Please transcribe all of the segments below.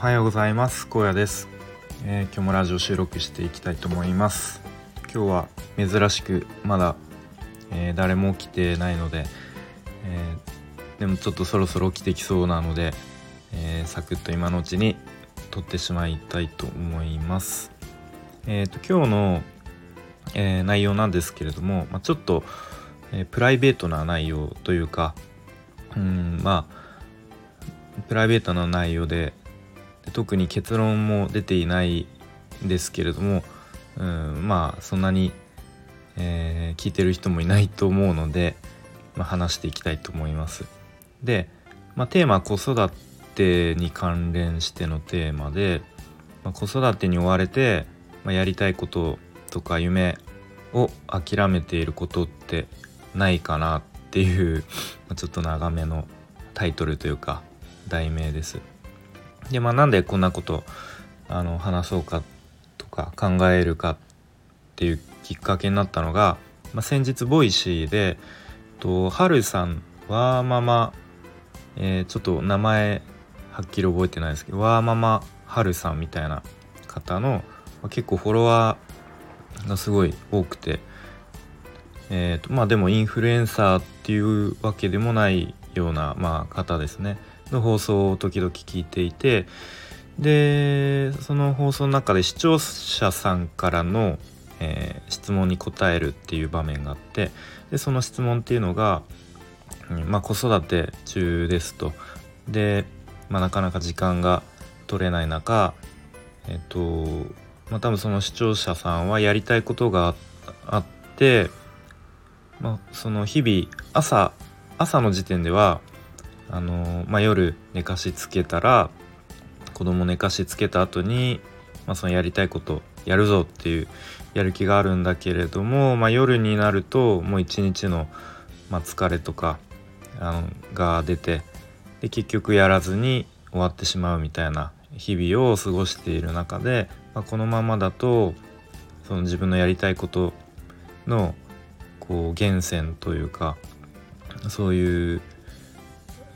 はようございます。高野です、えー、今日もラジオ収録していきたいと思います。今日は珍しくまだ、えー、誰も起きてないので、えー、でもちょっとそろそろ起きてきそうなので、えサクッと今のうちに撮ってしまいたいと思います。えっ、と今日の、え内容なんですけれども、まあ、ちょっと、えプライベートな内容というかうんまあプライベートな内容で特に結論も出ていないんですけれども、うん、まあそんなに、えー、聞いてる人もいないと思うので、まあ、話していきたいと思います。で、まあ、テーマ子育てに関連してのテーマで、まあ、子育てに追われて、まあ、やりたいこととか夢を諦めていることってないかなっていう ちょっと長めのタイトルというか題名です。でまあなんでこんなことあの話そうかとか考えるかっていうきっかけになったのが、まあ、先日ボイシーでとはるさんワーママ、えー、ちょっと名前はっきり覚えてないですけどワーママはるさんみたいな方の、まあ、結構フォロワーがすごい多くてえーとまあでもインフルエンサーっていうわけでもないような、まあ、方ですね。の放送を時々聞いていてでその放送の中で視聴者さんからの、えー、質問に答えるっていう場面があってでその質問っていうのが、まあ、子育て中ですと。で、まあ、なかなか時間が取れない中えっ、とまあ多分その視聴者さんはやりたいことがあって、まあ、その日々朝朝の時点ではあのまあ、夜寝かしつけたら子供寝かしつけた後に、まあ、そのやりたいことやるぞっていうやる気があるんだけれども、まあ、夜になるともう一日の、まあ、疲れとかあのが出てで結局やらずに終わってしまうみたいな日々を過ごしている中で、まあ、このままだとその自分のやりたいことのこう源泉というかそういう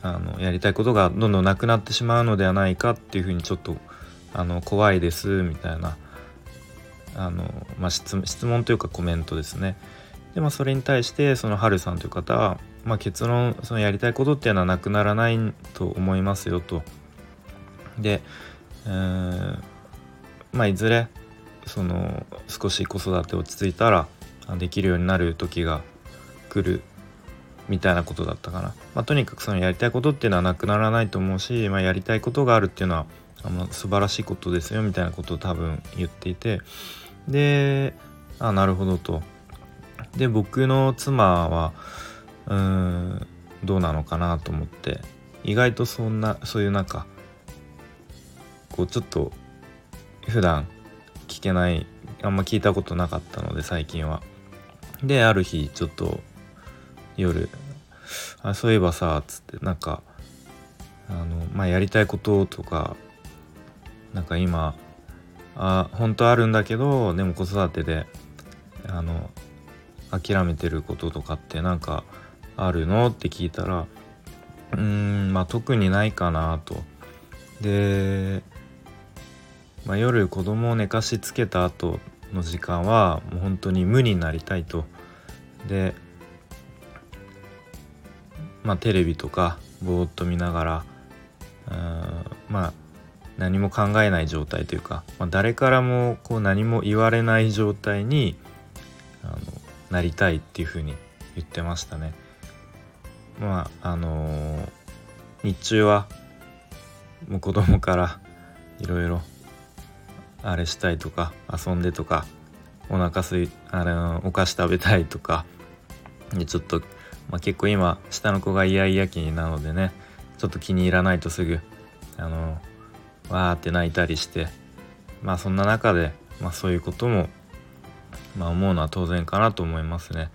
あのやりたいことがどんどんなくなってしまうのではないかっていうふうにちょっとあの怖いですみたいなあの、まあ、質問というかコメントですね。でまあ、それに対してそのハルさんという方は、まあ、結論そのやりたいことっていうのはなくならないと思いますよと。で、えー、まあいずれその少し子育て落ち着いたらできるようになる時が来るみたいなことだったかな、まあ、とにかくそのやりたいことっていうのはなくならないと思うし、まあ、やりたいことがあるっていうのはあの素晴らしいことですよみたいなことを多分言っていて。であなるほどと。で僕の妻はうーんどうなのかなと思って。意外とそんなそういうなんかこうちょっと普段聞けないあんま聞いたことなかったので最近は。である日ちょっと夜あそういえばさっつってなんかあのまあやりたいこととかなんか今あ本当あるんだけどでも子育てであの諦めてることとかってなんかあるのって聞いたらうーんまあ特にないかなと。で、まあ、夜子供を寝かしつけた後の時間はもう本当に無になりたいと。でまあ、テレビとかぼーっと見ながらうんまあ何も考えない状態というか、まあ、誰からもこう何も言われない状態にあのなりたいっていうふうに言ってましたね。まああのー、日中はもう子供からいろいろあれしたいとか遊んでとかお腹すいあのお菓子食べたいとかちょっとまあ、結構今下の子がイヤイヤ期なのでねちょっと気に入らないとすぐあのわーって泣いたりしてまあそんな中で、まあ、そういうことも、まあ、思うのは当然かなと思いますね。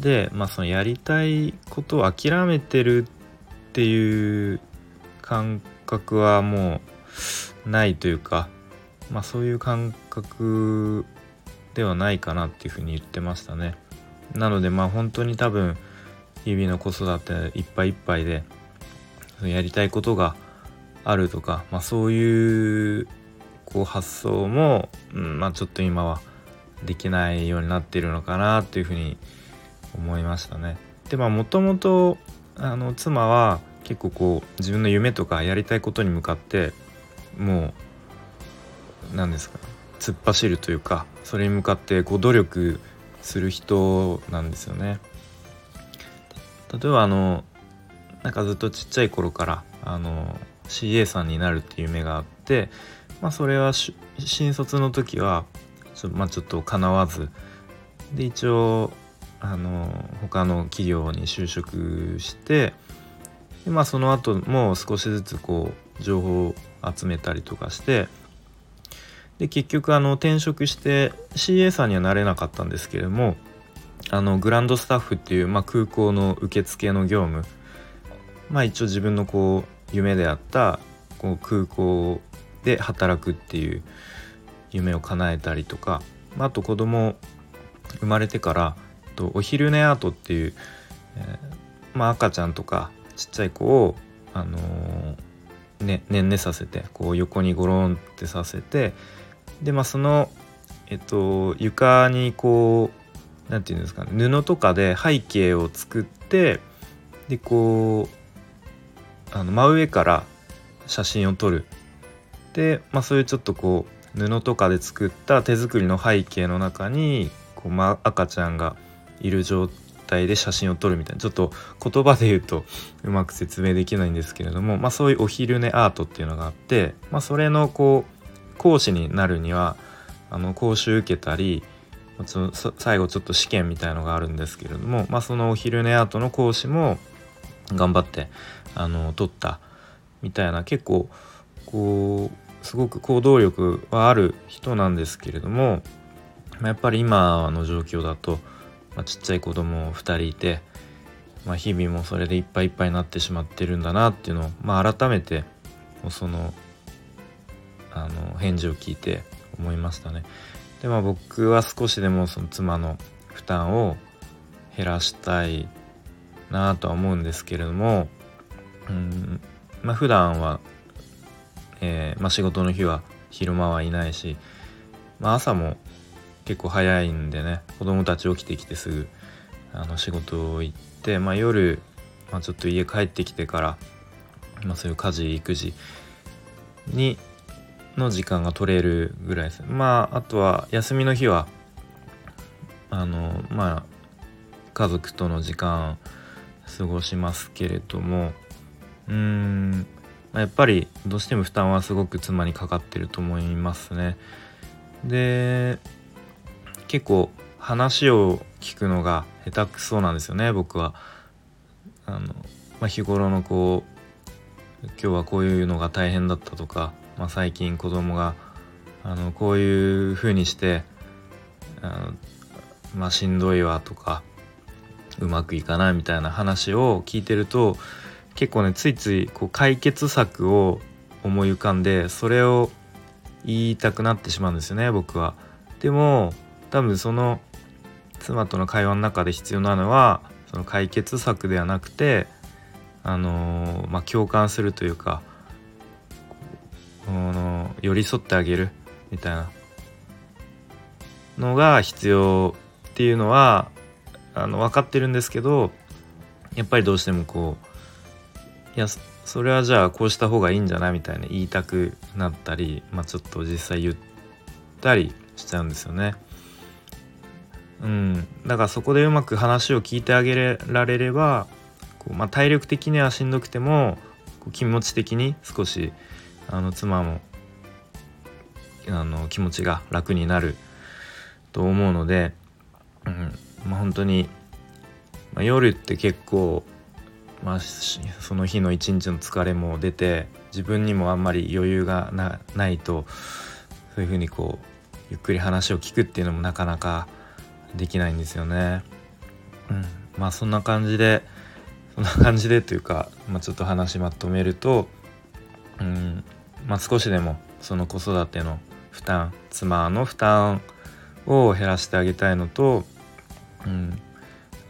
で、まあ、そのやりたいことを諦めてるっていう感覚はもうないというか、まあ、そういう感覚ではないかなっていうふうに言ってましたね。なのでまあ本当に多分日々の子育ていっぱいいっぱいでやりたいことがあるとか、まあ、そういうこう発想も、うんまあ、ちょっと今はできないようになっているのかなっていうふうに思いましたね。でまあもともと妻は結構こう自分の夢とかやりたいことに向かってもう何ですか突っ走るというかそれに向かってこう努力する人なんですよね。例えばあのなんかずっとちっちゃい頃からあの CA さんになるっていう夢があって、まあ、それは新卒の時はちょ,、まあ、ちょっとかなわずで一応あの他の企業に就職してで、まあ、その後も少しずつこう情報を集めたりとかしてで結局あの転職して CA さんにはなれなかったんですけれどもあのグランドスタッフっていう、まあ、空港の受付の業務。まあ一応自分のこう夢であったこう空港で働くっていう夢を叶えたりとか、まあ、あと子供生まれてからとお昼寝アートっていう、えー、まあ、赤ちゃんとかちっちゃい子を、あのー、ね、ねんねさせてこう横にゴロンってさせてでまあその、えっと、床にこう何て言うんですかね布とかで背景を作ってでこうあの真上から写真を撮る。で、まあ、そういうちょっとこう布とかで作った手作りの背景の中にこう、まあ、赤ちゃんがいる状態で写真を撮るみたいな。ちょっと言葉で言うとうまく説明できないんですけれども、まあ、そういうお昼寝アートっていうのがあって、まあ、それのこう講師になるにはあの講習受けたり最後ちょっと試験みたいのがあるんですけれども、まあ、そのお昼寝アートの講師も頑張ってあの取ったみたいな結構こうすごく行動力はある人なんですけれどもやっぱり今の状況だとまあ、ちっちゃい子供2人いて、まあ、日々もそれでいっぱいいっぱいになってしまってるんだなっていうのを、まあ、改めてそのあの返事を聞いて思いましたね。でまあ僕は少しでもその妻の負担を減らしたいなとは思うんですけれどもうんまあ普段は、えーまあ、仕事の日は昼間はいないし、まあ、朝も結構早いんでね子供たち起きてきてすぐあの仕事を行って、まあ、夜、まあ、ちょっと家帰ってきてから、まあ、そういう家事育児にの時間が取れるぐらいですまああとは休みの日はあのまあ家族との時間過ごしますけれどもうーんやっぱりどうしても負担はすごく妻にかかってると思いますね。で結構話を聞くのが下手くそなんですよね僕は。あのまあ、日頃のこう今日はこういうのが大変だったとか、まあ、最近子供があのこういう風にしてあのまあしんどいわとかうまくいかないみたいな話を聞いてると結構ねついついこう解決策を思い浮かんでそれを言いたくなってしまうんですよね僕は。でも多分その妻との会話の中で必要なのはその解決策ではなくてあのまあ、共感するというかの寄り添ってあげるみたいなのが必要っていうのはあの分かってるんですけどやっぱりどうしてもこういやそれはじゃあこうした方がいいんじゃないみたいな言いたくなったり、まあ、ちょっと実際言ったりしちゃうんですよね。うん、だからそこでうまく話を聞いてあげられればこう、まあ、体力的にはしんどくてもこう気持ち的に少しあの妻もあの気持ちが楽になると思うので、うんまあ、本当に、まあ、夜って結構、まあ、その日の一日の疲れも出て自分にもあんまり余裕がないとそういうふうにこうゆっくり話を聞くっていうのもなかなかできないんですよね。うん、まあそんな感じでそんな感じでというか、まあ、ちょっと話まとめると、うんまあ、少しでもその子育ての負担妻の負担を減らしてあげたいのと、うん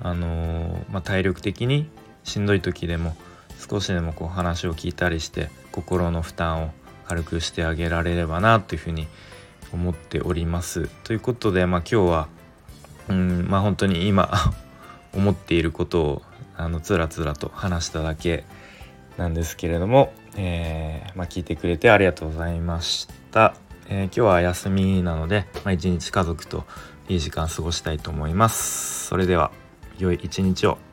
あのー、まあ、体力的にしんどい時でも少しでもこう話を聞いたりして心の負担を軽くしてあげられればなというふうに思っております。ということで、まあ、今日はうんまあ本当に今 思っていることをあのつらつらと話しただけなんですけれども、えー、まあ、聞いてくれてありがとうございました。えー、今日は休みなので、まあ、一日家族といい時間過ごしたいと思います。それでは良い一日を。